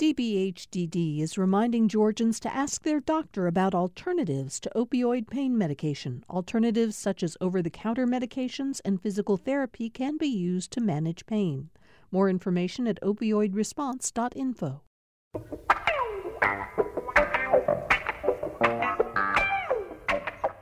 DBHDD is reminding Georgians to ask their doctor about alternatives to opioid pain medication. Alternatives such as over the counter medications and physical therapy can be used to manage pain. More information at opioidresponse.info.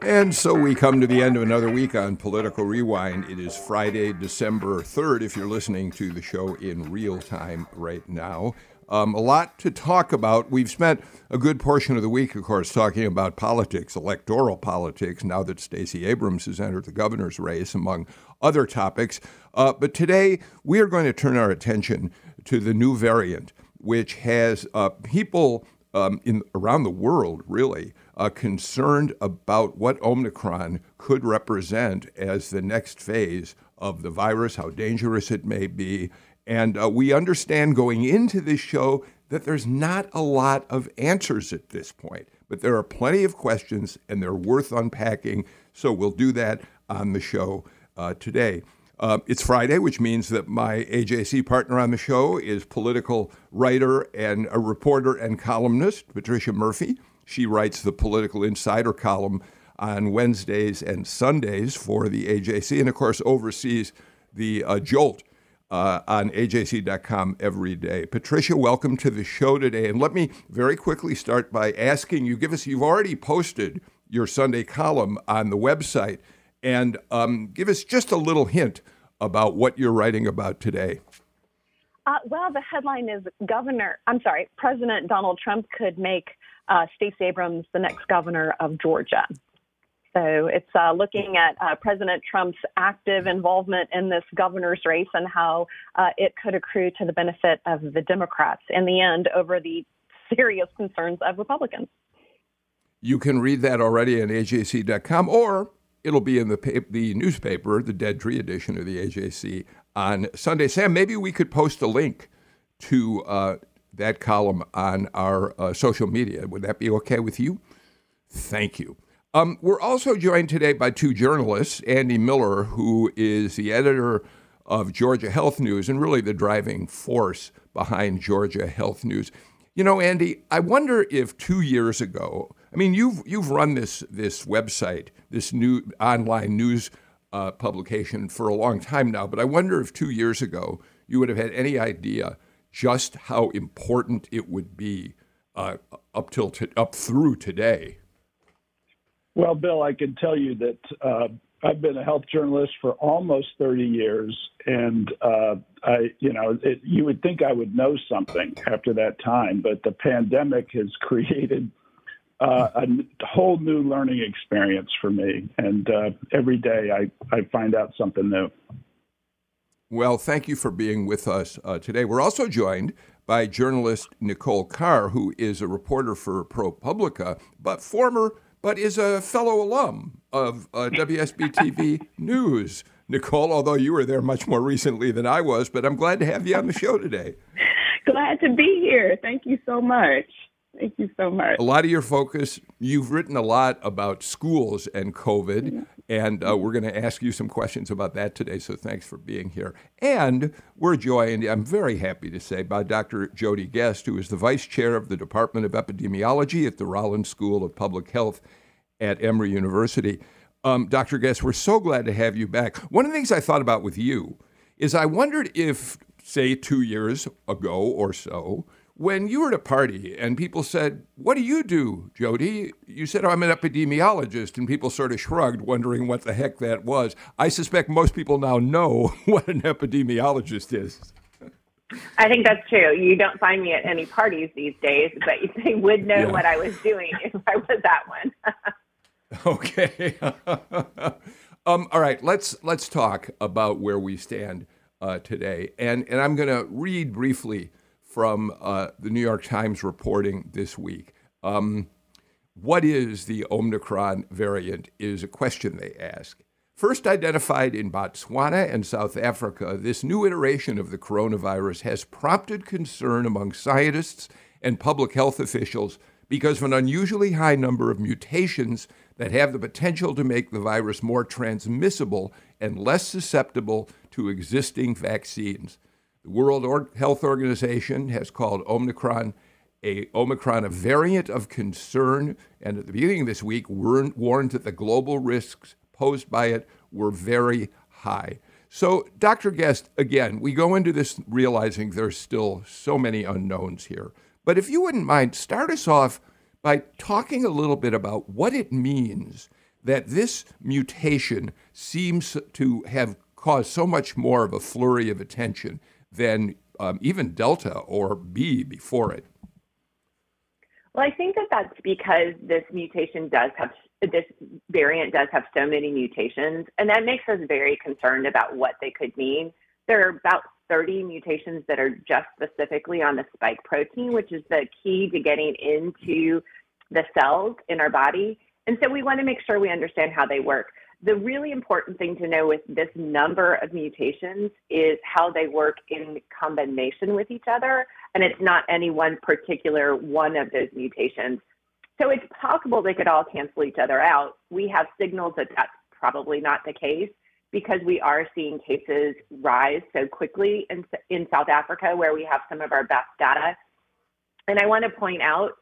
And so we come to the end of another week on Political Rewind. It is Friday, December 3rd, if you're listening to the show in real time right now. Um, a lot to talk about. We've spent a good portion of the week, of course, talking about politics, electoral politics, now that Stacey Abrams has entered the governor's race, among other topics. Uh, but today, we are going to turn our attention to the new variant, which has uh, people um, in around the world really uh, concerned about what Omicron could represent as the next phase of the virus, how dangerous it may be, and uh, we understand going into this show that there's not a lot of answers at this point, but there are plenty of questions and they're worth unpacking. So we'll do that on the show uh, today. Uh, it's Friday, which means that my AJC partner on the show is political writer and a reporter and columnist, Patricia Murphy. She writes the Political Insider column on Wednesdays and Sundays for the AJC, and of course, oversees the uh, Jolt uh, on ajc.com every day. Patricia, welcome to the show today. And let me very quickly start by asking you give us, you've already posted your Sunday column on the website, and um, give us just a little hint about what you're writing about today. Uh, well, the headline is Governor, I'm sorry, President Donald Trump could make uh, Stacey Abrams the next governor of Georgia. So it's uh, looking at uh, President Trump's active involvement in this governor's race and how uh, it could accrue to the benefit of the Democrats in the end over the serious concerns of Republicans. You can read that already on AJC.com, or it'll be in the pa- the newspaper, the Dead Tree edition of the AJC on Sunday. Sam, maybe we could post a link to uh, that column on our uh, social media. Would that be okay with you? Thank you. Um, we're also joined today by two journalists Andy Miller, who is the editor of Georgia Health News and really the driving force behind Georgia Health News. You know, Andy, I wonder if two years ago, I mean, you've you've run this this website, this new online news uh, publication for a long time now, but I wonder if two years ago you would have had any idea just how important it would be uh, up till t- up through today. Well, Bill, I can tell you that uh, I've been a health journalist for almost 30 years, and uh, I, you know, it, you would think I would know something after that time, but the pandemic has created uh, a whole new learning experience for me, and uh, every day I, I find out something new. Well, thank you for being with us uh, today. We're also joined by journalist Nicole Carr, who is a reporter for ProPublica, but former but is a fellow alum of uh, WSB TV News. Nicole, although you were there much more recently than I was, but I'm glad to have you on the show today. glad to be here. Thank you so much. Thank you so much. A lot of your focus, you've written a lot about schools and COVID. And uh, we're going to ask you some questions about that today. So thanks for being here. And we're joined, I'm very happy to say, by Dr. Jody Guest, who is the vice chair of the Department of Epidemiology at the Rollins School of Public Health at Emory University. Um, Dr. Guest, we're so glad to have you back. One of the things I thought about with you is I wondered if, say, two years ago or so, when you were at a party and people said, What do you do, Jody? You said, oh, I'm an epidemiologist, and people sort of shrugged, wondering what the heck that was. I suspect most people now know what an epidemiologist is. I think that's true. You don't find me at any parties these days, but they would know yeah. what I was doing if I was at one. okay. um, all right. Let's let's talk about where we stand uh, today, and and I'm going to read briefly from uh, the New York Times reporting this week. Um, what is the Omicron variant is a question they ask. First identified in Botswana and South Africa, this new iteration of the coronavirus has prompted concern among scientists and public health officials because of an unusually high number of mutations that have the potential to make the virus more transmissible and less susceptible to existing vaccines. The World Health Organization has called Omicron a Omicron a variant of concern, and at the beginning of this week warned that the global risks posed by it were very high. So, Dr. Guest, again, we go into this realizing there's still so many unknowns here. But if you wouldn't mind, start us off by talking a little bit about what it means that this mutation seems to have caused so much more of a flurry of attention than um, even Delta or B before it. Well, I think that that's because this mutation does have this variant does have so many mutations, and that makes us very concerned about what they could mean. There are about 30 mutations that are just specifically on the spike protein, which is the key to getting into the cells in our body. And so we want to make sure we understand how they work. The really important thing to know with this number of mutations is how they work in combination with each other, and it's not any one particular one of those mutations. So it's possible they could all cancel each other out. We have signals that that's probably not the case because we are seeing cases rise so quickly in, in South Africa, where we have some of our best data. And I want to point out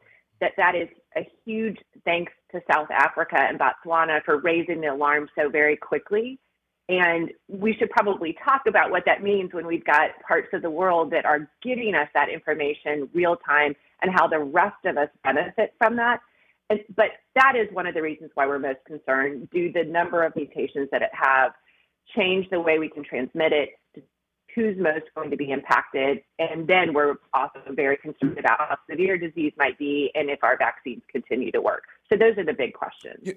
that that is a huge thanks to South Africa and Botswana for raising the alarm so very quickly. And we should probably talk about what that means when we've got parts of the world that are giving us that information real time and how the rest of us benefit from that. And, but that is one of the reasons why we're most concerned. Do the number of mutations that it have change the way we can transmit it? Who's most going to be impacted. And then we're also very concerned about how severe disease might be and if our vaccines continue to work. So those are the big questions. Yeah.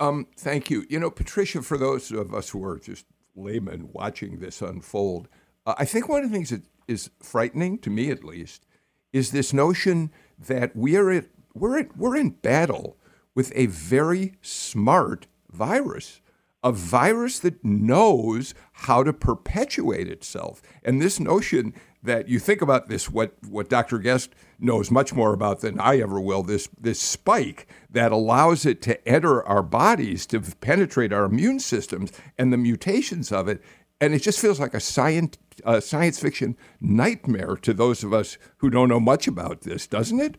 Um, thank you. You know, Patricia, for those of us who are just laymen watching this unfold, uh, I think one of the things that is frightening, to me at least, is this notion that we are at, we're, at, we're in battle with a very smart virus a virus that knows how to perpetuate itself. And this notion that you think about this, what, what Dr. Guest knows much more about than I ever will, this, this spike that allows it to enter our bodies, to penetrate our immune systems, and the mutations of it. And it just feels like a science, a science fiction nightmare to those of us who don't know much about this, doesn't it?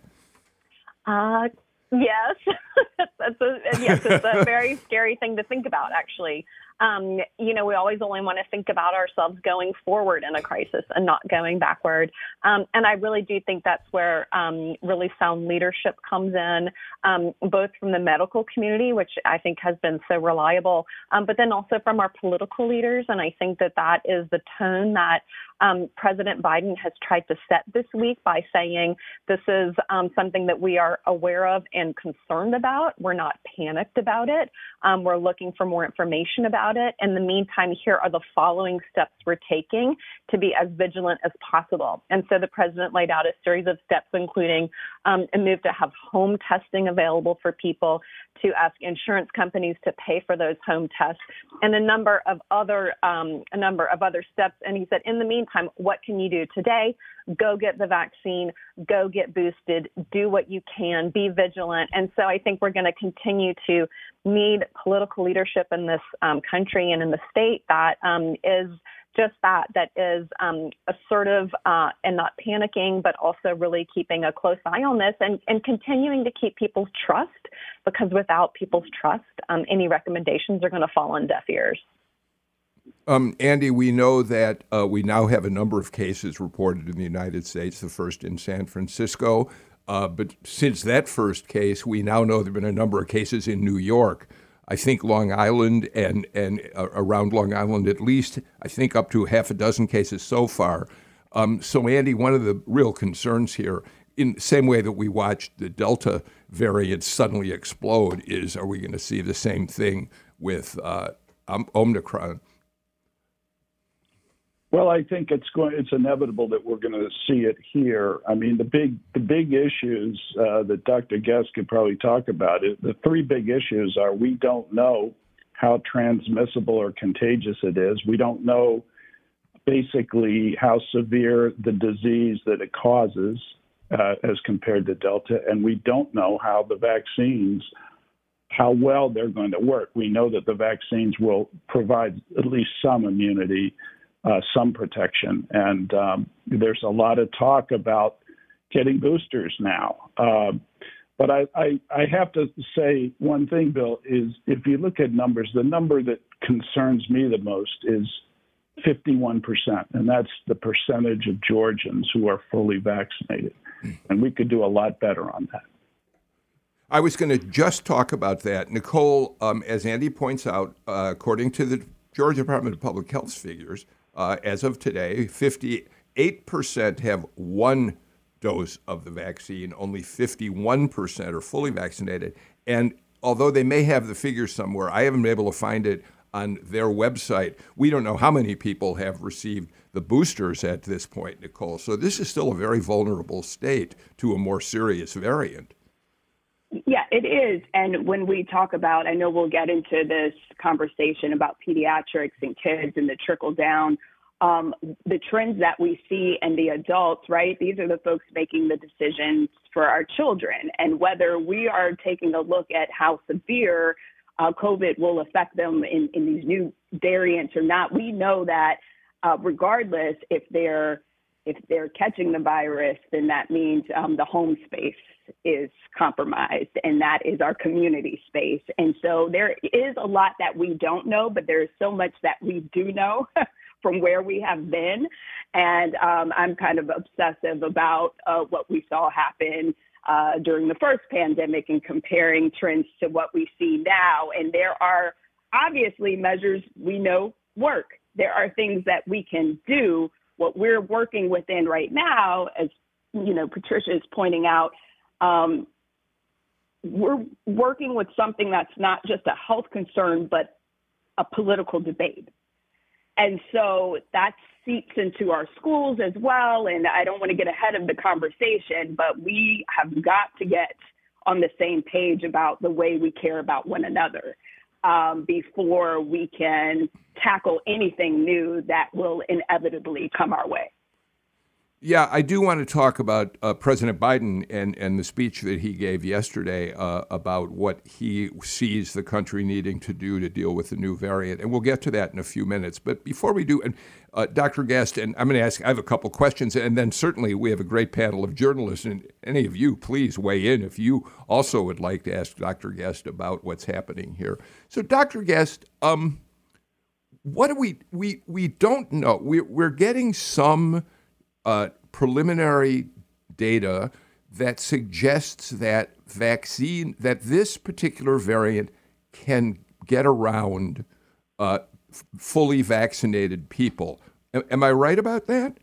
Uh, Yes, that's a, yes, it's a very scary thing to think about, actually. Um, you know, we always only want to think about ourselves going forward in a crisis and not going backward. Um, and I really do think that's where um, really sound leadership comes in, um, both from the medical community, which I think has been so reliable, um, but then also from our political leaders. And I think that that is the tone that um, President Biden has tried to set this week by saying this is um, something that we are aware of and concerned about. We're not panicked about it. Um, we're looking for more information about it. In the meantime, here are the following steps we're taking to be as vigilant as possible. And so the president laid out a series of steps, including um, a move to have home testing available for people, to ask insurance companies to pay for those home tests, and a number of other um, a number of other steps. And he said, in the meantime, what can you do today? Go get the vaccine, go get boosted, do what you can, be vigilant. And so I think we're going to continue to need political leadership in this um, country and in the state that um, is just that, that is um, assertive uh, and not panicking, but also really keeping a close eye on this and, and continuing to keep people's trust because without people's trust, um, any recommendations are going to fall on deaf ears. Um, Andy, we know that uh, we now have a number of cases reported in the United States, the first in San Francisco. Uh, but since that first case, we now know there have been a number of cases in New York. I think Long Island and and uh, around Long Island at least. I think up to half a dozen cases so far. Um, so Andy, one of the real concerns here, in the same way that we watched the Delta variant suddenly explode, is are we going to see the same thing with uh, Omicron? Well, I think it's going. It's inevitable that we're going to see it here. I mean, the big the big issues uh, that Dr. Guest could probably talk about it. The three big issues are we don't know how transmissible or contagious it is. We don't know basically how severe the disease that it causes uh, as compared to Delta, and we don't know how the vaccines how well they're going to work. We know that the vaccines will provide at least some immunity uh, some protection. And um, there's a lot of talk about getting boosters now. Uh, but I, I, I, have to say one thing, Bill, is if you look at numbers, the number that concerns me the most is 51%, and that's the percentage of Georgians who are fully vaccinated. And we could do a lot better on that. I was going to just talk about that. Nicole, um, as Andy points out, uh, according to the Georgia Department of Public Health figures, uh, as of today, 58% have one dose of the vaccine, only 51% are fully vaccinated. And although they may have the figure somewhere, I haven't been able to find it on their website. We don't know how many people have received the boosters at this point, Nicole. So this is still a very vulnerable state to a more serious variant. Yeah, it is. And when we talk about, I know we'll get into this conversation about pediatrics and kids and the trickle down. Um, the trends that we see and the adults, right? These are the folks making the decisions for our children. And whether we are taking a look at how severe uh, COVID will affect them in, in these new variants or not, we know that uh, regardless if they're if they're catching the virus, then that means um, the home space is compromised, and that is our community space. And so there is a lot that we don't know, but there is so much that we do know from where we have been. And um, I'm kind of obsessive about uh, what we saw happen uh, during the first pandemic and comparing trends to what we see now. And there are obviously measures we know work. There are things that we can do. What we're working within right now, as you know, Patricia is pointing out, um, we're working with something that's not just a health concern, but a political debate. And so that seeps into our schools as well. And I don't want to get ahead of the conversation, but we have got to get on the same page about the way we care about one another um, before we can tackle anything new that will inevitably come our way. Yeah, I do want to talk about uh, President Biden and, and the speech that he gave yesterday uh, about what he sees the country needing to do to deal with the new variant. And we'll get to that in a few minutes. But before we do, and uh, Dr. Guest, and I'm going to ask, I have a couple questions, and then certainly we have a great panel of journalists. And any of you, please weigh in if you also would like to ask Dr. Guest about what's happening here. So, Dr. Guest, um, what do we, we, we don't know. We, we're getting some uh, preliminary data that suggests that vaccine that this particular variant can get around uh, f- fully vaccinated people. A- am I right about that?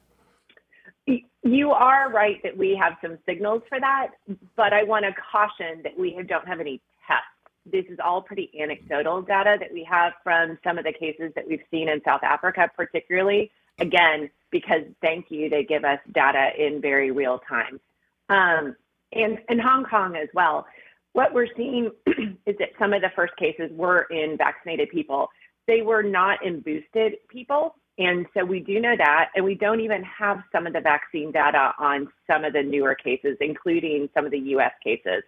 You are right that we have some signals for that, but I want to caution that we don't have any tests. This is all pretty anecdotal data that we have from some of the cases that we've seen in South Africa, particularly again, because thank you, they give us data in very real time. Um, and in Hong Kong as well, what we're seeing is that some of the first cases were in vaccinated people. They were not in boosted people. And so we do know that. And we don't even have some of the vaccine data on some of the newer cases, including some of the US cases.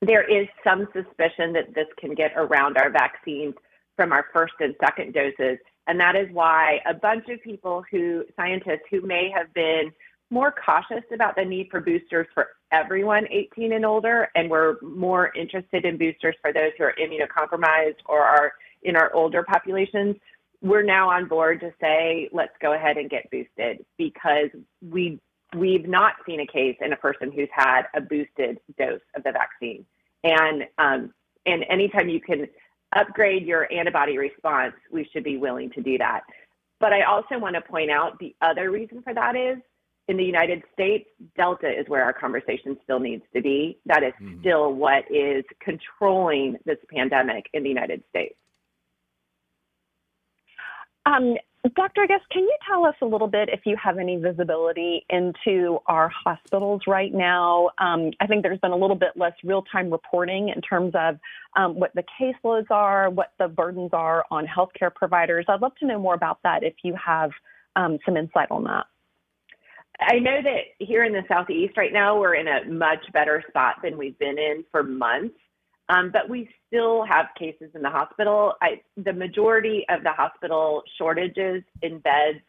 There is some suspicion that this can get around our vaccines from our first and second doses and that is why a bunch of people who, scientists who may have been more cautious about the need for boosters for everyone 18 and older, and we're more interested in boosters for those who are immunocompromised or are in our older populations, we're now on board to say, let's go ahead and get boosted because we we've not seen a case in a person who's had a boosted dose of the vaccine. And um, and anytime you can upgrade your antibody response, we should be willing to do that. But I also want to point out the other reason for that is in the United States, Delta is where our conversation still needs to be. That is mm. still what is controlling this pandemic in the United States. Um, Doctor, Guest, can you tell us a little bit if you have any visibility into our hospitals right now? Um, I think there's been a little bit less real time reporting in terms of um, what the caseloads are, what the burdens are on healthcare providers. I'd love to know more about that if you have um, some insight on that. I know that here in the Southeast right now, we're in a much better spot than we've been in for months. Um, but we still have cases in the hospital. I, the majority of the hospital shortages in beds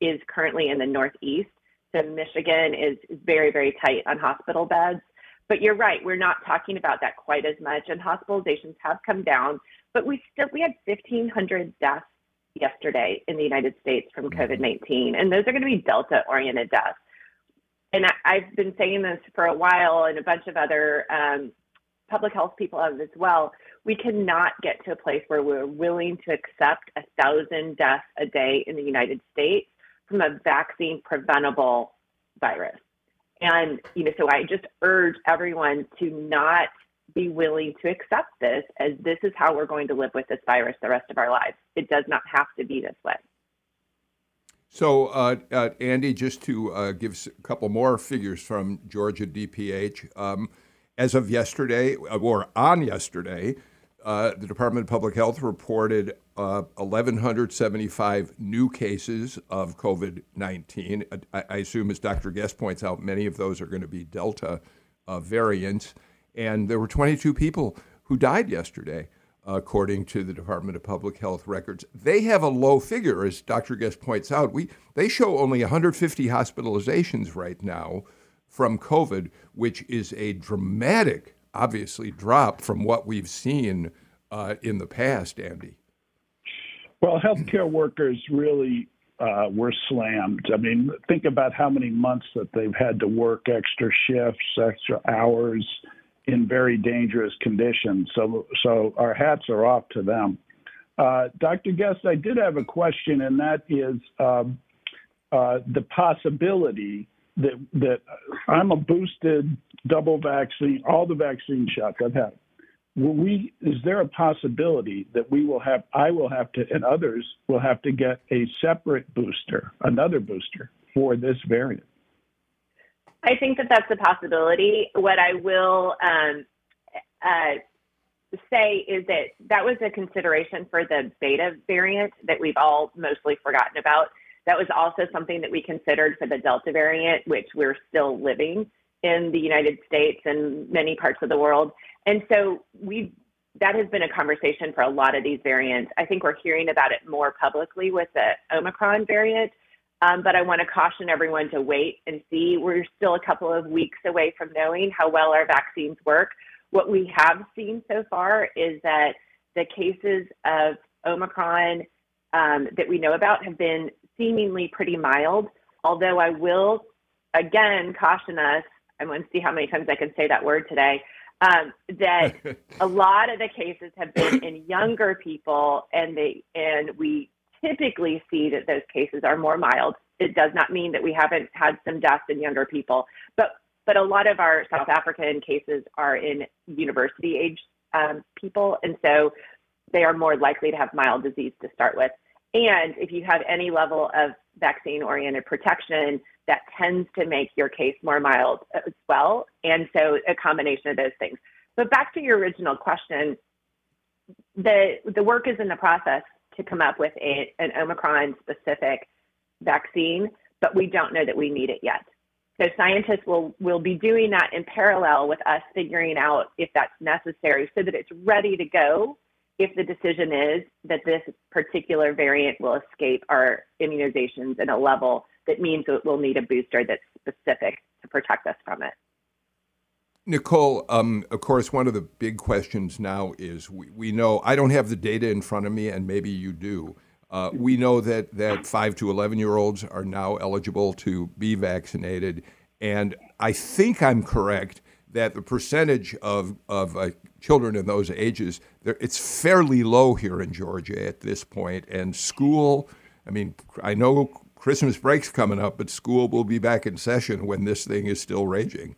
is currently in the Northeast. So Michigan is, is very, very tight on hospital beds. But you're right, we're not talking about that quite as much, and hospitalizations have come down. But we still we had 1,500 deaths yesterday in the United States from mm-hmm. COVID 19, and those are going to be Delta oriented deaths. And I, have been saying this for a while, and a bunch of other um, public health people as well. We cannot get to a place where we're willing to accept a thousand deaths a day in the United States from a vaccine preventable virus. And, you know, so I just urge everyone to not be willing to accept this as this is how we're going to live with this virus the rest of our lives. It does not have to be this way. So, uh, uh, Andy, just to uh, give a couple more figures from Georgia DPH, um, as of yesterday, or on yesterday, uh, the Department of Public Health reported uh, 1,175 new cases of COVID 19. I, I, assume, as Dr. Guest points out, many of those are going to be Delta uh, variants. And there were 22 people who died yesterday, according to the Department of Public Health records. They have a low figure, as Dr. Guest points out. We, they show only 150 hospitalizations right now from COVID, which is a dramatic, obviously, drop from what we've seen uh, in the past, Andy. Well, healthcare workers really uh, were slammed. I mean, think about how many months that they've had to work extra shifts, extra hours in very dangerous conditions. So, so our hats are off to them. Uh, Dr. Guest, I did have a question, and that is um, uh, the possibility that that I'm a boosted double vaccine, all the vaccine shots I've had. Will we is there a possibility that we will have I will have to and others will have to get a separate booster, another booster for this variant? I think that that's a possibility. What I will um, uh, say is that that was a consideration for the beta variant that we've all mostly forgotten about. That was also something that we considered for the Delta variant, which we're still living in the United States and many parts of the world. And so we that has been a conversation for a lot of these variants. I think we're hearing about it more publicly with the Omicron variant. Um, but I want to caution everyone to wait and see. We're still a couple of weeks away from knowing how well our vaccines work. What we have seen so far is that the cases of Omicron um, that we know about have been seemingly pretty mild, although I will again caution us. I want to see how many times I can say that word today. Um, that a lot of the cases have been in younger people, and they and we typically see that those cases are more mild. It does not mean that we haven't had some deaths in younger people, but but a lot of our South African cases are in university age um, people, and so they are more likely to have mild disease to start with. And if you have any level of vaccine oriented protection, that tends to make your case more mild as well. And so a combination of those things. But back to your original question, the the work is in the process to come up with a, an Omicron specific vaccine, but we don't know that we need it yet. So scientists will will be doing that in parallel with us figuring out if that's necessary so that it's ready to go if the decision is that this particular variant will escape our immunizations in a level that means that we'll need a booster that's specific to protect us from it. Nicole, um, of course, one of the big questions now is we, we know, I don't have the data in front of me, and maybe you do. Uh, we know that, that 5 to 11 year olds are now eligible to be vaccinated. And I think I'm correct that the percentage of, of uh, children in those ages, it's fairly low here in Georgia at this point. And school, I mean, I know Christmas break's coming up, but school will be back in session when this thing is still raging.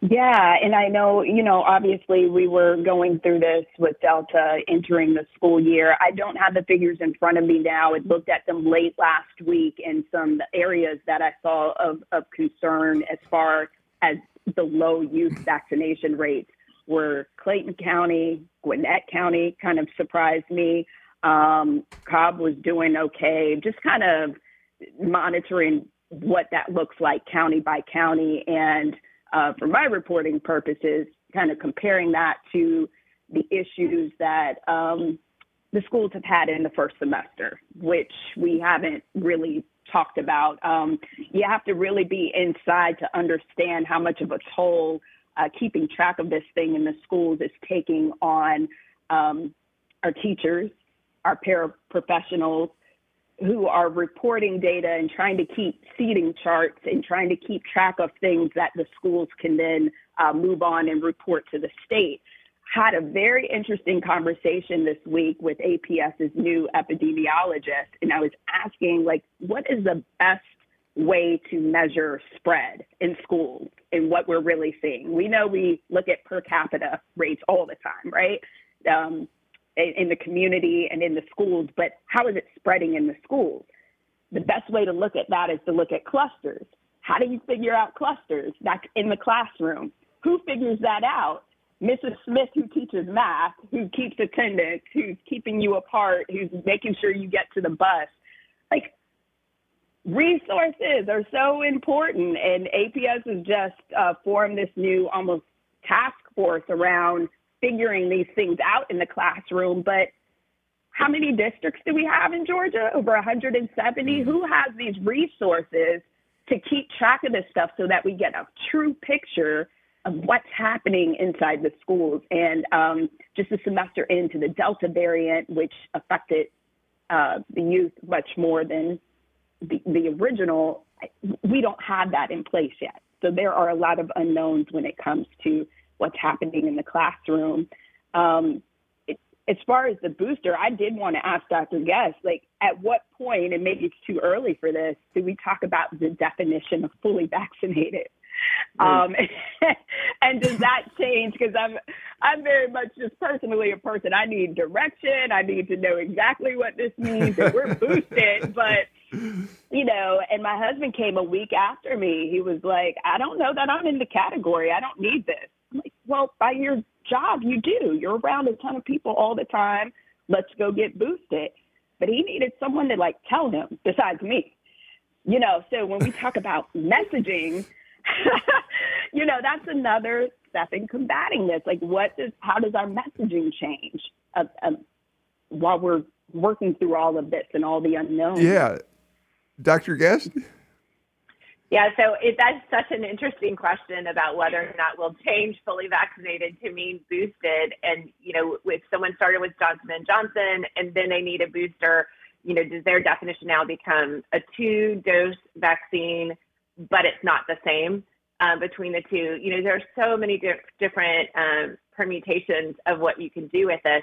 Yeah, and I know, you know, obviously we were going through this with Delta entering the school year. I don't have the figures in front of me now. I looked at them late last week and some areas that I saw of, of concern as far as the low youth vaccination rates were Clayton County, Gwinnett County kind of surprised me. Um, Cobb was doing okay, just kind of monitoring what that looks like county by county and – uh, for my reporting purposes, kind of comparing that to the issues that um, the schools have had in the first semester, which we haven't really talked about. Um, you have to really be inside to understand how much of a toll uh, keeping track of this thing in the schools is taking on um, our teachers, our paraprofessionals, who are reporting data and trying to keep seating charts and trying to keep track of things that the schools can then uh, move on and report to the state. Had a very interesting conversation this week with APS's new epidemiologist, and I was asking, like, what is the best way to measure spread in schools and what we're really seeing? We know we look at per capita rates all the time, right? Um, in the community and in the schools, but how is it spreading in the schools? The best way to look at that is to look at clusters. How do you figure out clusters? That's in the classroom. Who figures that out? Mrs. Smith, who teaches math, who keeps attendance, who's keeping you apart, who's making sure you get to the bus. Like, resources are so important. And APS has just uh, formed this new almost task force around figuring these things out in the classroom, but how many districts do we have in Georgia? Over 170. Mm-hmm. Who has these resources to keep track of this stuff so that we get a true picture of what's happening inside the schools? And um, just a semester into the Delta variant, which affected uh, the youth much more than the, the original, we don't have that in place yet. So there are a lot of unknowns when it comes to what's happening in the classroom. Um, it, as far as the booster, I did want to ask Dr. Guest, like, at what point, and maybe it's too early for this, do we talk about the definition of fully vaccinated? Um, and does that change? Because I'm, I'm very much just personally a person. I need direction. I need to know exactly what this means. And we're boosted, but you know. And my husband came a week after me. He was like, "I don't know that I'm in the category. I don't need this." I'm like, well, by your job, you do. You're around a ton of people all the time. Let's go get boosted. But he needed someone to like tell him besides me. You know, so when we talk about messaging, you know, that's another step in combating this. Like, what does, how does our messaging change uh, uh, while we're working through all of this and all the unknowns? Yeah. Dr. Guest? Yeah, so it, that's such an interesting question about whether or not we'll change fully vaccinated to mean boosted. And you know, if someone started with Johnson and Johnson and then they need a booster, you know, does their definition now become a two-dose vaccine, but it's not the same uh, between the two? You know, there are so many di- different um, permutations of what you can do with this.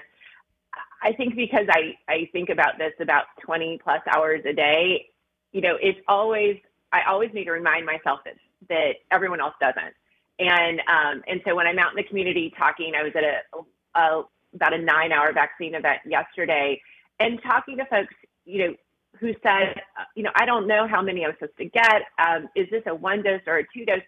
I think because I I think about this about 20 plus hours a day, you know, it's always I always need to remind myself that that everyone else doesn't. And um, and so when I'm out in the community talking, I was at a, a about a nine hour vaccine event yesterday, and talking to folks, you know, who said, you know, I don't know how many I'm supposed to get. Um, is this a one dose or a two dose?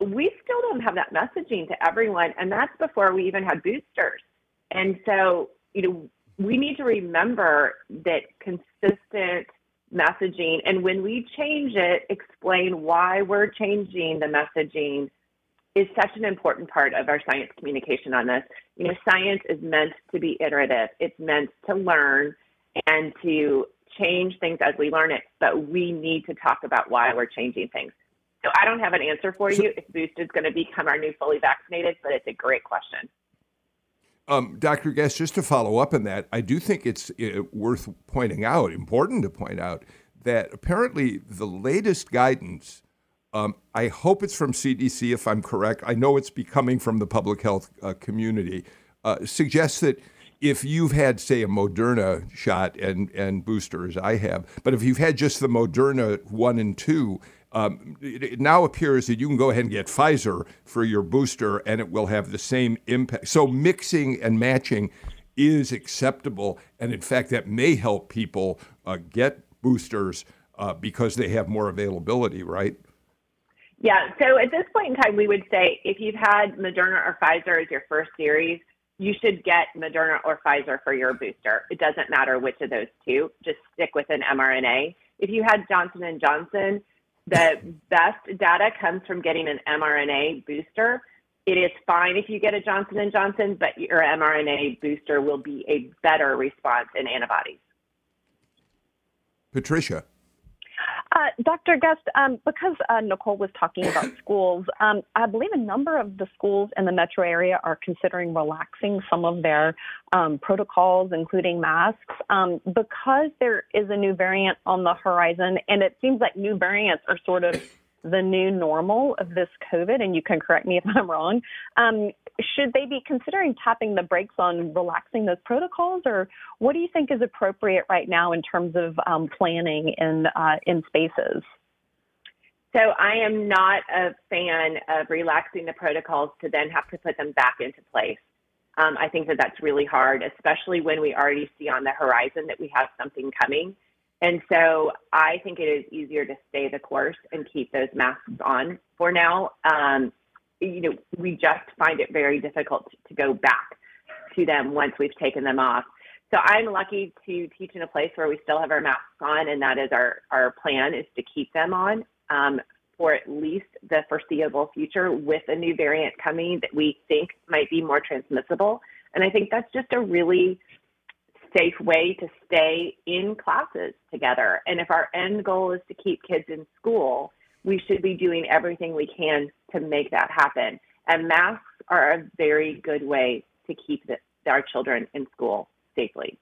We still don't have that messaging to everyone, and that's before we even had boosters. And so, you know, we need to remember that consistent messaging. And when we change it, explain why we're changing the messaging is such an important part of our science communication on this. You know, science is meant to be iterative, it's meant to learn and to change things as we learn it, but we need to talk about why we're changing things. So I don't have an answer for you if Boost is going to become our new fully vaccinated, but it's a great question. Um, Dr. Guest, just to follow up on that, I do think it's worth pointing out, important to point out, that apparently the latest guidance, um, I hope it's from CDC if I'm correct, I know it's becoming from the public health uh, community, uh, suggests that if you've had, say, a Moderna shot and, and booster, as I have, but if you've had just the Moderna one and two, um, it, it, now appears that you can go ahead and get Pfizer for your booster and it will have the same impact. So mixing and matching is acceptable. And in fact, that may help people uh, get boosters uh, because they have more availability, right? Yeah. So at this point in time, we would say if you've had Moderna or Pfizer as your first series, you should get Moderna or Pfizer for your booster. It doesn't matter which of those two. Just stick with an mRNA. If you had Johnson and Johnson, the best data comes from getting an mRNA booster. it is fine if you get a Johnson and Johnson, but your mRNA booster will be a better response in antibodies. Patricia. Uh, Dr. Guest, um, because uh, Nicole was talking about schools, um, I believe a number of the schools in the metro area are considering relaxing some of their um, protocols, including masks, um, because there is a new variant on the horizon, and it seems like new variants are sort of the new normal of this COVID, and you can correct me if I'm wrong. Um, should they be considering tapping the brakes on relaxing those protocols, or what do you think is appropriate right now in terms of um, planning in uh, in spaces? So I am not a fan of relaxing the protocols to then have to put them back into place. Um, I think that that's really hard, especially when we already see on the horizon that we have something coming. And so I think it is easier to stay the course and keep those masks on for now. Um, you know, we just find it very difficult to go back to them once we've taken them off. So I'm lucky to teach in a place where we still have our masks on, and that is our, our plan is to keep them on um, for at least the foreseeable future with a new variant coming that we think might be more transmissible. And I think that's just a really safe way to stay in classes together. And if our end goal is to keep kids in school, we should be doing everything we can to make that happen. And masks are a very good way to keep the, our children in school safely.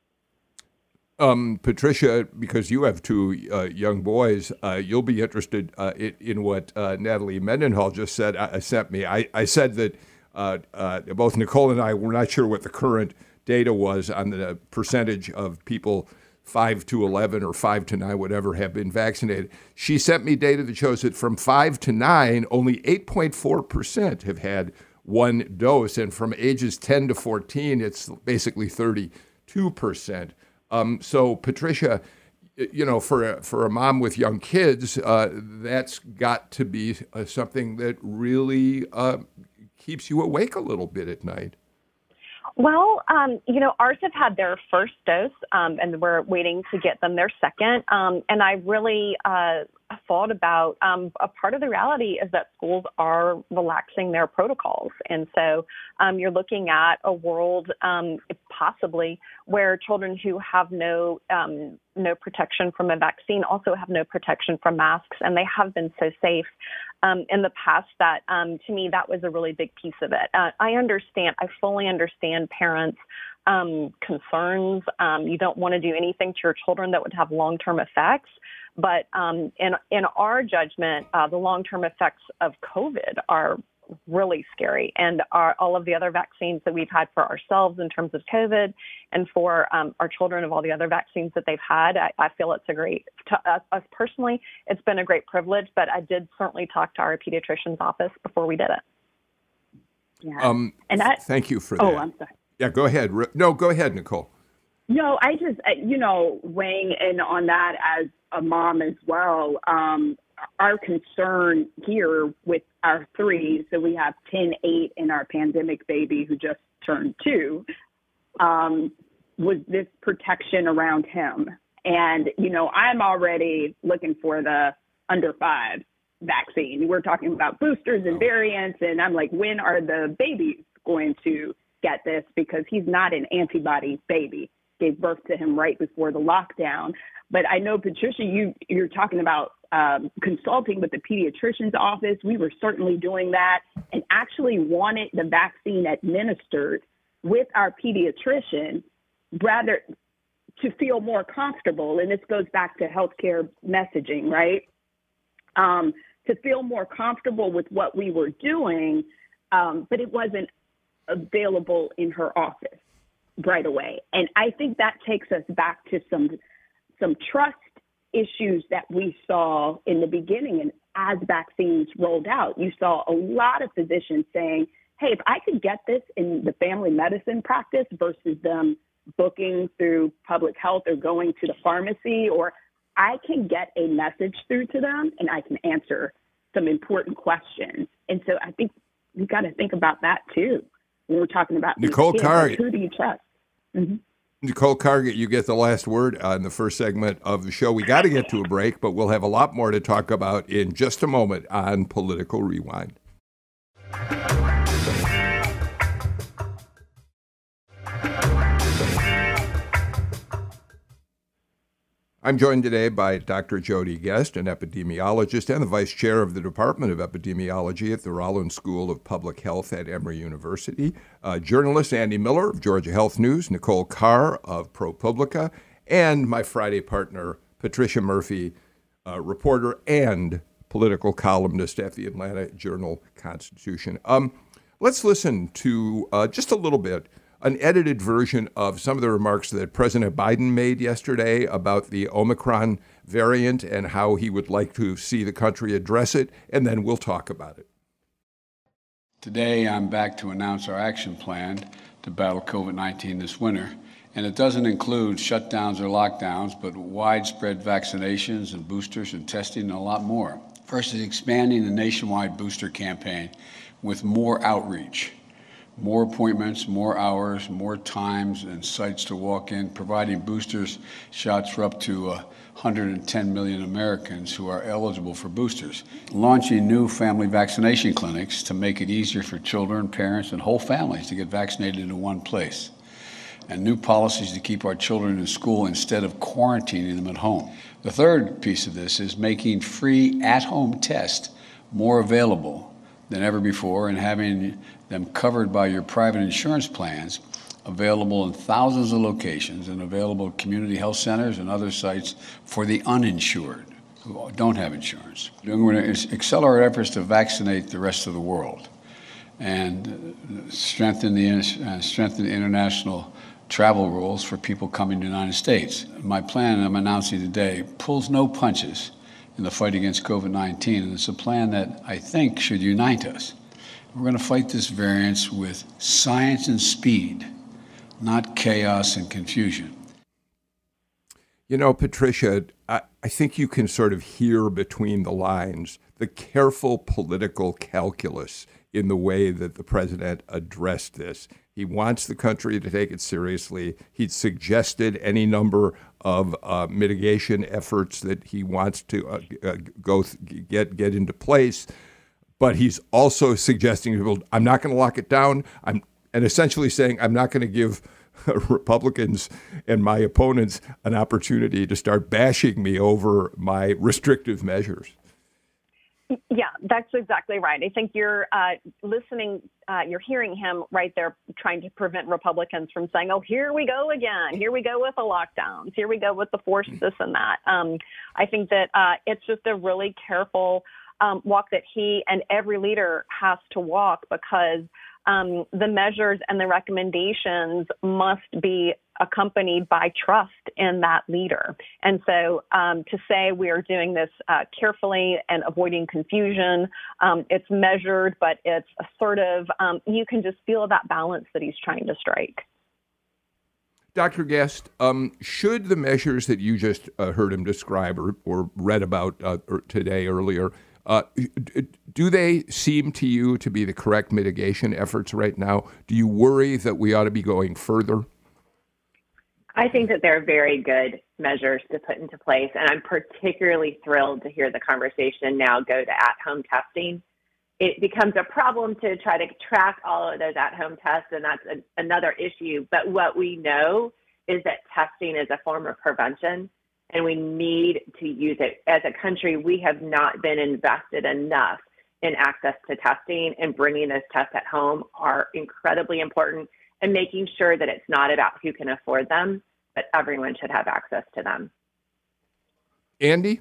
Um, Patricia, because you have two uh, young boys, uh, you'll be interested uh, in, in, what uh, Natalie Mendenhall just said. Uh, sent me. I, I said that uh, both Nicole and I were not sure what the current data was on the percentage of people 5 to 11 or 5 to 9, whatever, have been vaccinated. She sent me data that shows that from 5 to 9, only 8.4% have had one dose. And from ages 10 to 14, it's basically 32%. Um, so, Patricia, you know, for a, for a mom with young kids, uh, that's got to be uh, something that really uh, keeps you awake a little bit at night. Well, um, you know, ours have had their first dose, um, and we're waiting to get them their second. Um, and I really uh, thought about um, a part of the reality is that schools are relaxing their protocols, and so um, you're looking at a world um, possibly where children who have no no protection from a vaccine also have no protection from masks, and they have been so safe um, in the past that um, to me that was a really big piece of it. Uh, I understand, I fully understand parents. Um, concerns. Um, you don't want to do anything to your children that would have long-term effects. But um, in in our judgment, uh, the long-term effects of COVID are really scary. And our, all of the other vaccines that we've had for ourselves in terms of COVID and for um, our children of all the other vaccines that they've had, I, I feel it's a great, to us, us, personally, it's been a great privilege, but I did certainly talk to our pediatrician's office before we did it. Yeah. Um, and that, thank you for oh, that. Oh, I'm sorry. Yeah, go ahead. No, go ahead, Nicole. No, I just, uh, you know, weighing in on that as a mom as well. Um, our concern here with our three, so we have 10, 8, and our pandemic baby who just turned two, um, was this protection around him. And, you know, I'm already looking for the under five vaccine. We're talking about boosters and variants, and I'm like, when are the babies going to get this? Because he's not an antibody baby. Gave birth to him right before the lockdown. But I know, Patricia, you you're talking about um, consulting with the pediatrician's office. We were certainly doing that and actually wanted the vaccine administered with our pediatrician rather to feel more comfortable. And this goes back to healthcare messaging, right? Um, to feel more comfortable with what we were doing, um, but it wasn't available in her office right away. And I think that takes us back to some some trust issues that we saw in the beginning and as vaccines rolled out, you saw a lot of physicians saying, hey, if I could get this in the family medicine practice versus them booking through public health or going to the pharmacy, or I can get a message through to them and I can answer some important questions. And so I think we got to think about that too when we're talking about Nicole Carr. Who do you trust? Mm-hmm. Nicole Cargett, you get the last word on the first segment of the show. We got to get to a break, but we'll have a lot more to talk about in just a moment on Political Rewind. I'm joined today by Dr. Jody Guest, an epidemiologist and the vice chair of the Department of Epidemiology at the Rollins School of Public Health at Emory University, uh, journalist Andy Miller of Georgia Health News, Nicole Carr of ProPublica, and my Friday partner, Patricia Murphy, uh, reporter and political columnist at the Atlanta Journal Constitution. Um, let's listen to uh, just a little bit an edited version of some of the remarks that President Biden made yesterday about the Omicron variant and how he would like to see the country address it, and then we'll talk about it. Today, I'm back to announce our action plan to battle COVID 19 this winter. And it doesn't include shutdowns or lockdowns, but widespread vaccinations and boosters and testing and a lot more. First is expanding the nationwide booster campaign with more outreach more appointments, more hours, more times and sites to walk in, providing boosters shots for up to uh, 110 million Americans who are eligible for boosters. Launching new family vaccination clinics to make it easier for children, parents, and whole families to get vaccinated in one place. And new policies to keep our children in school instead of quarantining them at home. The third piece of this is making free at home tests more available than ever before and having them covered by your private insurance plans, available in thousands of locations and available community health centers and other sites for the uninsured who don't have insurance. We're going to accelerate efforts to vaccinate the rest of the world and strengthen the, uh, strengthen the international travel rules for people coming to the United States. My plan I'm announcing today pulls no punches in the fight against COVID 19, and it's a plan that I think should unite us. We're going to fight this variance with science and speed, not chaos and confusion. You know, Patricia, I, I think you can sort of hear between the lines the careful political calculus in the way that the president addressed this. He wants the country to take it seriously. He's suggested any number of uh, mitigation efforts that he wants to uh, uh, go th- get get into place but he's also suggesting people, I'm not going to lock it down. I'm and essentially saying I'm not going to give Republicans and my opponents an opportunity to start bashing me over my restrictive measures. Yeah, that's exactly right. I think you're uh, listening, uh, you're hearing him right there trying to prevent Republicans from saying, oh, here we go again. Here we go with the lockdowns. Here we go with the force this and that. Um, I think that uh, it's just a really careful um, walk that he and every leader has to walk because um, the measures and the recommendations must be accompanied by trust in that leader. And so um, to say we are doing this uh, carefully and avoiding confusion, um, it's measured, but it's assertive. Um, you can just feel that balance that he's trying to strike. Dr. Guest, um, should the measures that you just uh, heard him describe or, or read about uh, er, today earlier uh, do they seem to you to be the correct mitigation efforts right now? Do you worry that we ought to be going further? I think that they're very good measures to put into place. And I'm particularly thrilled to hear the conversation now go to at home testing. It becomes a problem to try to track all of those at home tests, and that's a, another issue. But what we know is that testing is a form of prevention and we need to use it. As a country, we have not been invested enough in access to testing and bringing those tests at home are incredibly important and making sure that it's not about who can afford them, but everyone should have access to them. Andy?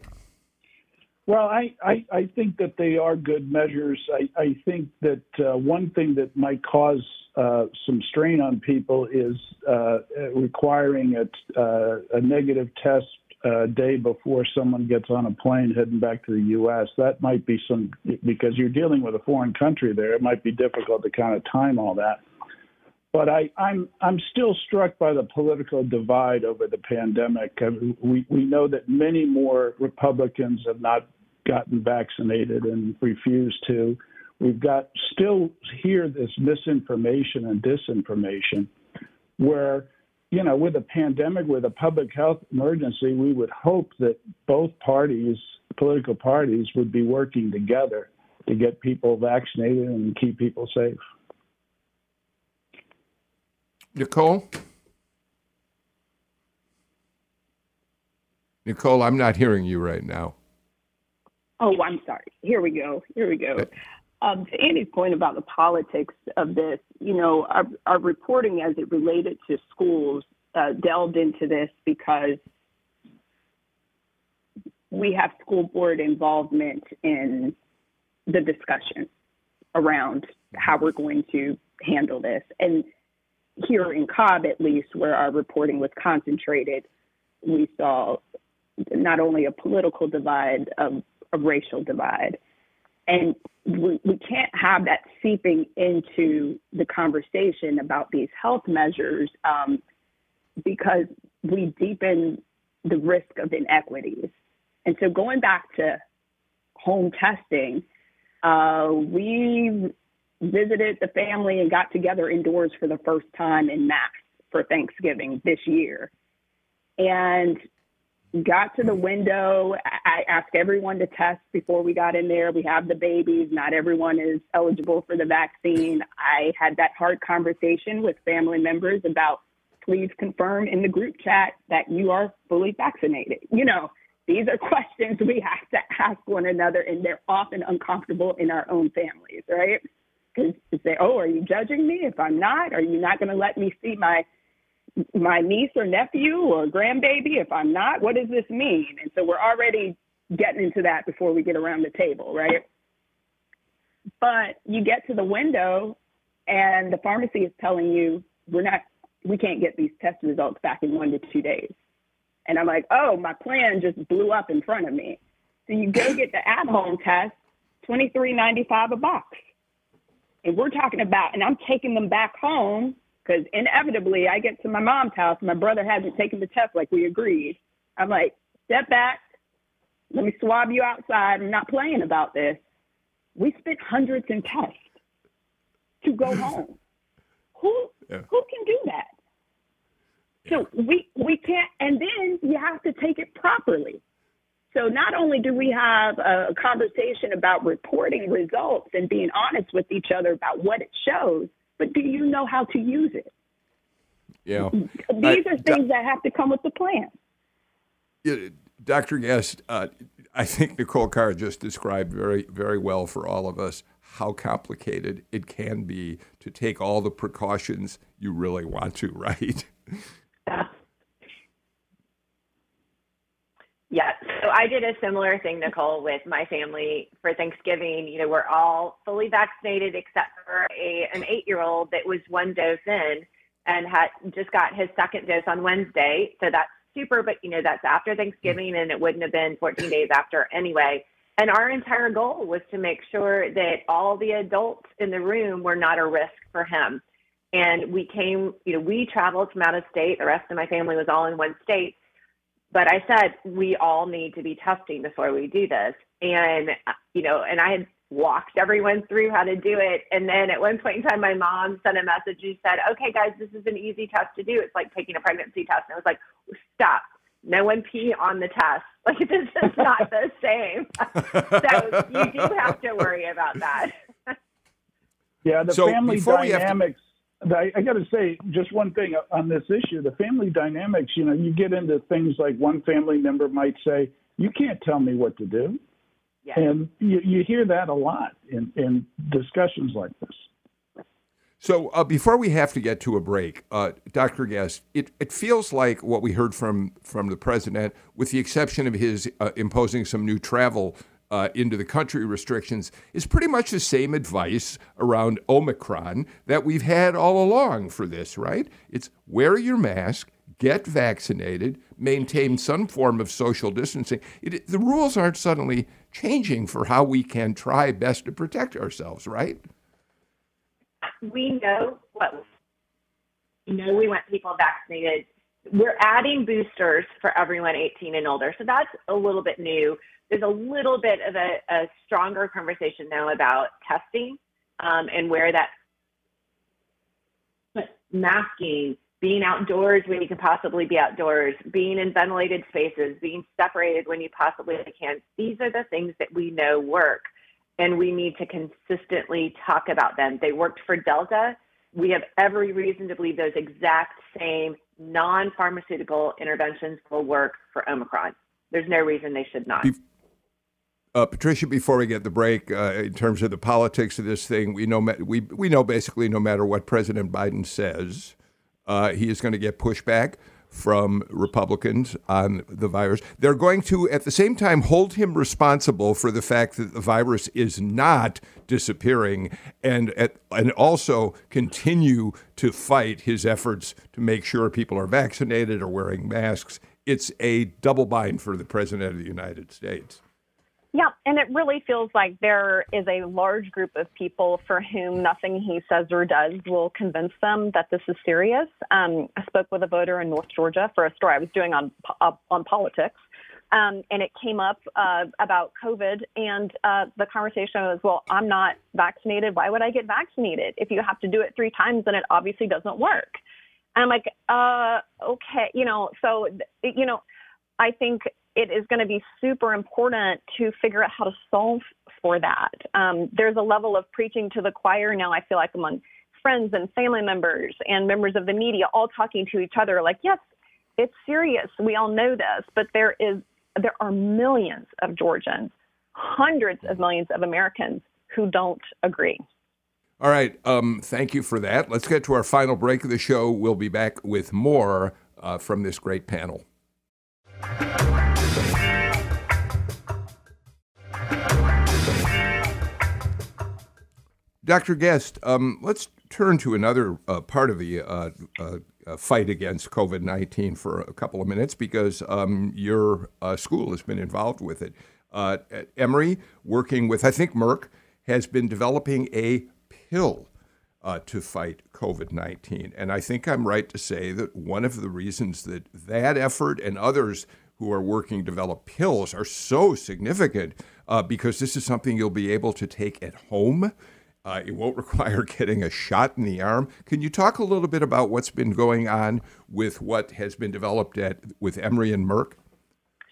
Well, I, I, I think that they are good measures. I, I think that uh, one thing that might cause uh, some strain on people is uh, requiring a, uh, a negative test uh, day before someone gets on a plane heading back to the U.S. That might be some because you're dealing with a foreign country there. It might be difficult to kind of time all that. But I, I'm I'm still struck by the political divide over the pandemic. We we know that many more Republicans have not gotten vaccinated and refused to. We've got still here this misinformation and disinformation, where you know, with a pandemic, with a public health emergency, we would hope that both parties, political parties, would be working together to get people vaccinated and keep people safe. Nicole? Nicole, I'm not hearing you right now. Oh, I'm sorry. Here we go. Here we go. Uh, Um, to Andy's point about the politics of this, you know, our, our reporting as it related to schools uh, delved into this because we have school board involvement in the discussion around how we're going to handle this. And here in Cobb, at least, where our reporting was concentrated, we saw not only a political divide, a, a racial divide. And we, we can't have that seeping into the conversation about these health measures um, because we deepen the risk of inequities. And so going back to home testing, uh, we visited the family and got together indoors for the first time in mass for Thanksgiving this year. And got to the window. I asked everyone to test before we got in there. We have the babies. Not everyone is eligible for the vaccine. I had that hard conversation with family members about please confirm in the group chat that you are fully vaccinated. You know, these are questions we have to ask one another, and they're often uncomfortable in our own families, right? Because say, oh, are you judging me if I'm not? Are you not going to let me see my my niece or nephew or grandbaby if I'm not? What does this mean? And so we're already getting into that before we get around the table, right? But you get to the window and the pharmacy is telling you we're not we can't get these test results back in one to two days. And I'm like, oh, my plan just blew up in front of me. So you go get the at home test, twenty three ninety five a box. And we're talking about and I'm taking them back home because inevitably I get to my mom's house, my brother hasn't taken the test like we agreed. I'm like, step back, let me swab you outside. I'm not playing about this. We spent hundreds in tests to go home. Who yeah. who can do that? So we we can't, and then you have to take it properly. So not only do we have a conversation about reporting results and being honest with each other about what it shows, but do you know how to use it? Yeah. These I, are things that have to come with the plan. Yeah, Dr. Guest, uh, I think Nicole Carr just described very, very well for all of us how complicated it can be to take all the precautions you really want to, right? Yeah. So I did a similar thing, Nicole, with my family for Thanksgiving. You know, we're all fully vaccinated except for a an eight year old that was one dose in and had just got his second dose on Wednesday. So that's super, but you know, that's after Thanksgiving and it wouldn't have been 14 days after anyway. And our entire goal was to make sure that all the adults in the room were not a risk for him. And we came, you know, we traveled from out of state. The rest of my family was all in one state but I said we all need to be testing before we do this. And you know, and I had walked everyone through how to do it. And then at one point in time, my mom sent a message and said, "Okay, guys, this is an easy test to do. It's like taking a pregnancy test." And I was like, "Stop! No one pee on the test. Like this is not the same." so you do have to worry about that. yeah, the so family dynamics I, I got to say just one thing on this issue: the family dynamics. You know, you get into things like one family member might say, "You can't tell me what to do," yeah. and you, you hear that a lot in, in discussions like this. So uh, before we have to get to a break, uh, Dr. Guest, it, it feels like what we heard from from the president, with the exception of his uh, imposing some new travel uh, into the country restrictions is pretty much the same advice around Omicron that we've had all along for this, right? It's wear your mask, get vaccinated, maintain some form of social distancing. It, the rules aren't suddenly changing for how we can try best to protect ourselves, right? We know what we know we want people vaccinated. We're adding boosters for everyone 18 and older. So that's a little bit new there's a little bit of a, a stronger conversation now about testing um, and where that masking, being outdoors when you can possibly be outdoors, being in ventilated spaces, being separated when you possibly can. These are the things that we know work, and we need to consistently talk about them. They worked for Delta. We have every reason to believe those exact same non pharmaceutical interventions will work for Omicron There's no reason they should not. Uh, Patricia, before we get the break, uh, in terms of the politics of this thing, we know we we know basically no matter what President Biden says, uh, he is going to get pushback from Republicans on the virus. They're going to, at the same time, hold him responsible for the fact that the virus is not disappearing, and and also continue to fight his efforts to make sure people are vaccinated or wearing masks. It's a double bind for the president of the United States. Yeah, and it really feels like there is a large group of people for whom nothing he says or does will convince them that this is serious. Um, I spoke with a voter in North Georgia for a story I was doing on uh, on politics, um, and it came up uh, about COVID, and uh, the conversation was, "Well, I'm not vaccinated. Why would I get vaccinated? If you have to do it three times, then it obviously doesn't work." And I'm like, uh, "Okay, you know." So, you know, I think it is going to be super important to figure out how to solve for that. Um, there's a level of preaching to the choir now, I feel like, among friends and family members and members of the media all talking to each other like, yes, it's serious. We all know this, but there is there are millions of Georgians, hundreds of millions of Americans who don't agree. All right. Um, thank you for that. Let's get to our final break of the show. We'll be back with more uh, from this great panel. Dr. Guest, um, let's turn to another uh, part of the uh, uh, uh fight against COVID 19 for a couple of minutes because um, your uh, school has been involved with it. Uh, Emory, working with, I think, Merck, has been developing a pill to fight COVID 19. And I think I'm right to say that one of the reasons that that effort and others who are working to develop pills are so significant because this is something you'll be able to take at home. Uh, it won't require getting a shot in the arm. Can you talk a little bit about what's been going on with what has been developed at with Emory and Merck?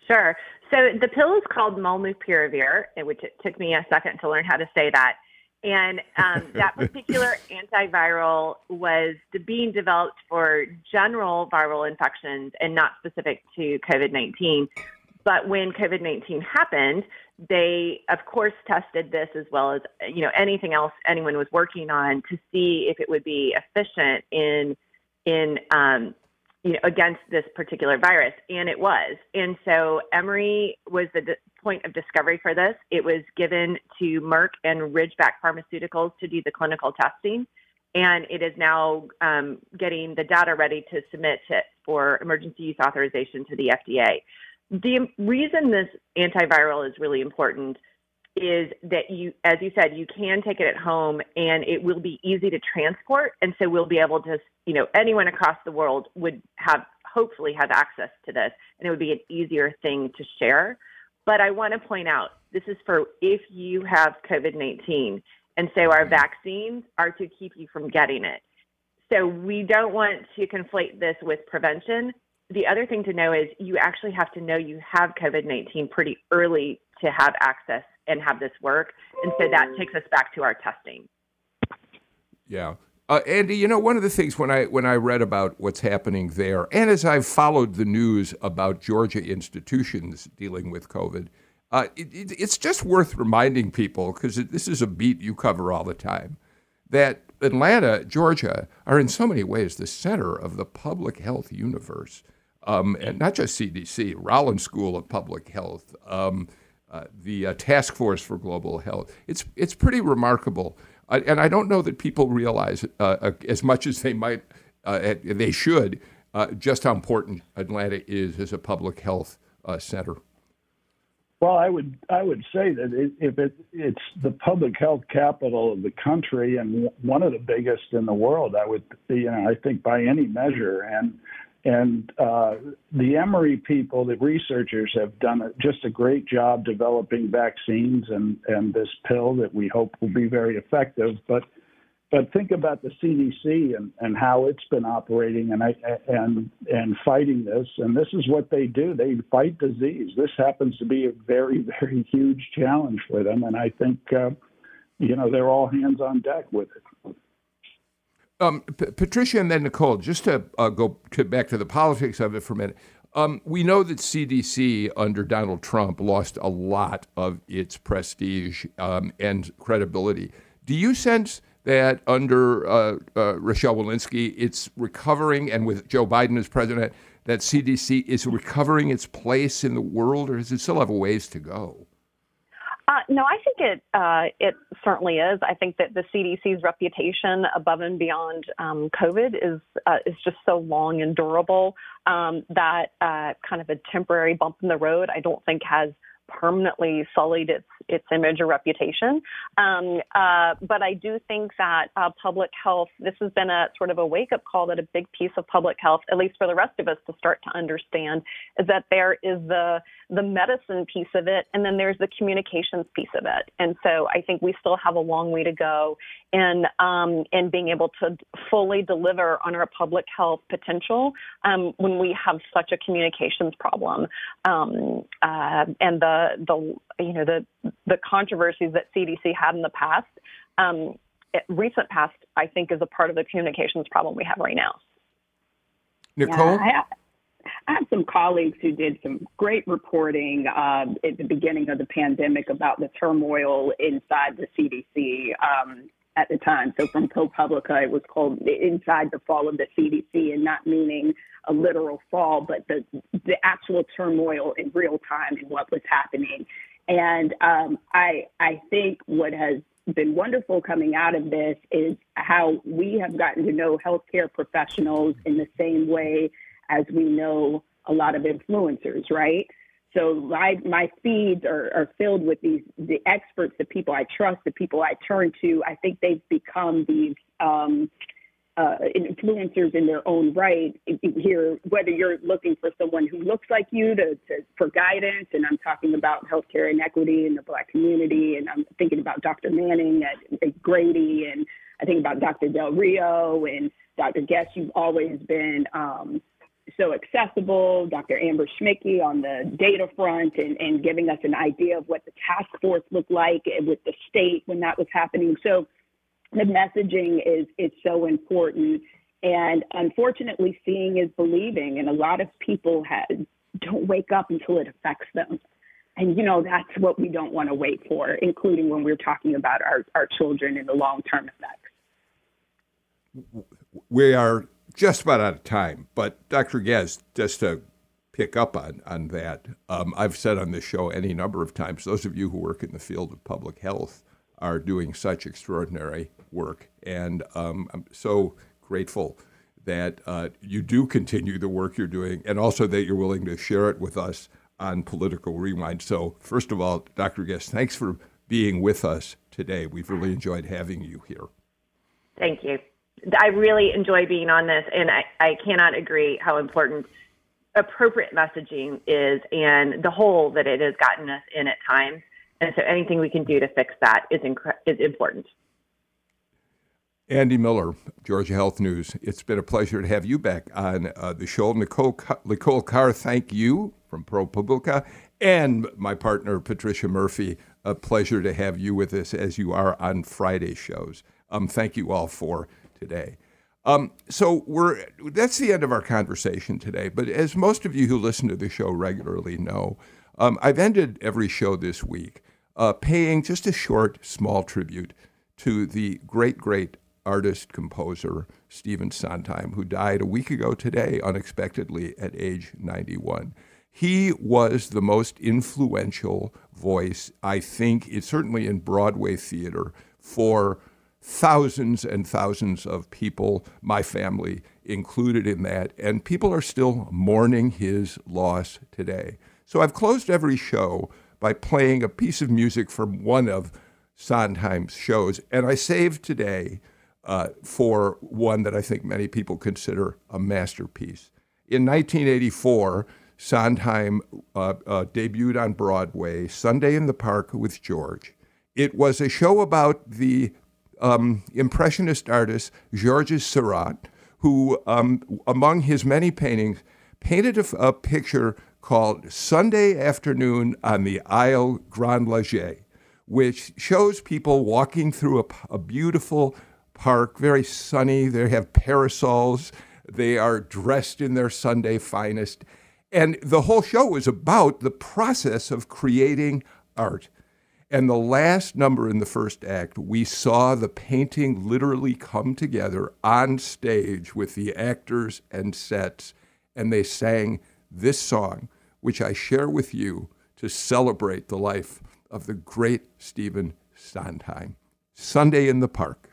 Sure. So the pill is called Molnupiravir, which it took me a second to learn how to say that. And um, that particular antiviral was being developed for general viral infections and not specific to COVID 19. But when COVID 19 happened, they, of course, tested this as well as you know anything else anyone was working on to see if it would be efficient in in um, you know against this particular virus, and it was. And so Emory was the point of discovery for this. It was given to Merck and Ridgeback Pharmaceuticals to do the clinical testing, and it is now um, getting the data ready to submit to, for emergency use authorization to the FDA. The reason this antiviral is really important is that you, as you said, you can take it at home and it will be easy to transport. And so we'll be able to, you know, anyone across the world would have, hopefully, have access to this and it would be an easier thing to share. But I want to point out this is for if you have COVID 19. And so our vaccines are to keep you from getting it. So we don't want to conflate this with prevention the other thing to know is you actually have to know you have COVID 19 pretty early to have access and have this work. And so that takes us back to our testing. Yeah. Uh, Andy, you know, one of the things when I when I read about what's happening there, and as I've followed the news about Georgia institutions dealing with COVID, uh, it, it, it's just worth reminding people because this is a beat you cover all the time that Atlanta, Georgia, are in so many ways the center of the public health universe um, and not just CDC, Rollins School of Public Health, um, uh, the uh, Task Force for Global Health. It's it's pretty remarkable, uh, and I don't know that people realize uh, uh, as much as they might, uh, they should, just how important Atlanta is as a public health center. Well, I would I would say that it, if it, it's the public health capital of the country and one of the biggest in the world, I would you know I think by any measure, and and uh, the Emory people, the researchers, have done a, just a great job developing vaccines and, and this pill that we hope will be very effective. But but think about the CDC and, and how it's been operating and I, and and fighting this. And this is what they do: they fight disease. This happens to be a very very huge challenge for them, and I think uh, you know they're all hands on deck with it. Um, P- Patricia and then Nicole, just to uh, go to back to the politics of it for a minute. Um, we know that CDC under Donald Trump lost a lot of its prestige um, and credibility. Do you sense that under uh, uh, Rochelle Walensky, it's recovering, and with Joe Biden as president, that CDC is recovering its place in the world, or does it still have a ways to go? Uh, no, I think it uh, it certainly is. I think that the CDC's reputation above and beyond um, COVID is uh, is just so long and durable um, that uh, kind of a temporary bump in the road I don't think has permanently sullied its its image or reputation. Um, uh, but I do think that uh, public health, this has been a sort of a wake up call that a big piece of public health, at least for the rest of us to start to understand, is that there is the the medicine piece of it, and then there's the communications piece of it. And so I think we still have a long way to go in um, in being able to fully deliver on our public health potential um, when we have such a communications problem. Um, uh, and the the you know the the controversies that CDC had in the past, um, recent past, I think, is a part of the communications problem we have right now. Nicole. Yeah, I have some colleagues who did some great reporting uh, at the beginning of the pandemic about the turmoil inside the CDC um, at the time. So from ProPublica, it was called "Inside the Fall of the CDC," and not meaning a literal fall, but the the actual turmoil in real time and what was happening. And um, I I think what has been wonderful coming out of this is how we have gotten to know healthcare professionals in the same way as we know a lot of influencers, right? So my my feeds are, are filled with these the experts, the people I trust, the people I turn to. I think they've become these um, uh, influencers in their own right. Here, whether you're looking for someone who looks like you to, to for guidance, and I'm talking about healthcare inequity in the Black community, and I'm thinking about Dr. Manning at, at Grady, and I think about Dr. Del Rio and Dr. Guest. You've always been um, so accessible, Dr. Amber Schmidtke on the data front and, and giving us an idea of what the task force looked like with the state when that was happening. So the messaging is, is so important. And unfortunately, seeing is believing. And a lot of people have, don't wake up until it affects them. And, you know, that's what we don't want to wait for, including when we're talking about our, our children and the long term effects. We are just about out of time. But Dr. Guest, just to pick up on, on that, um, I've said on this show any number of times, those of you who work in the field of public health are doing such extraordinary work. And um, I'm so grateful that uh, you do continue the work you're doing and also that you're willing to share it with us on Political Rewind. So, first of all, Dr. Guest, thanks for being with us today. We've really enjoyed having you here. Thank you. I really enjoy being on this, and I, I cannot agree how important appropriate messaging is and the hole that it has gotten us in at times. And so anything we can do to fix that is, is important. Andy Miller, Georgia Health News. It's been a pleasure to have you back on uh, the show. Nicole, Nicole Carr, thank you from ProPublica. And my partner, Patricia Murphy, a pleasure to have you with us as you are on Friday shows. Um, thank you all for today. Um, so we're that's the end of our conversation today. But as most of you who listen to the show regularly know, um, I've ended every show this week uh, paying just a short, small tribute to the great, great artist composer Stephen Sondheim, who died a week ago today unexpectedly at age 91. He was the most influential voice, I think, it's certainly in Broadway theater for thousands and thousands of people, my family included in that, and people are still mourning his loss today. So I've closed every show by playing a piece of music from one of Sondheim's shows, and I saved today uh, for one that I think many people consider a masterpiece. In 1984, Sondheim uh, uh, debuted on Broadway, Sunday in the Park with George. It was a show about the um, impressionist artist Georges Seurat, who, um, among his many paintings, painted a, a, picture called Sunday Afternoon on the Isle Grand Laget, which shows people walking through a, a beautiful park, very sunny. They have parasols. They are dressed in their Sunday finest. And the whole show was about the process of creating art. And the last number in the first act, we saw the painting literally come together on stage with the actors and sets, and they sang this song, which I share with you to celebrate the life of the great Stephen Sondheim. Sunday in the Park.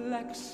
Bum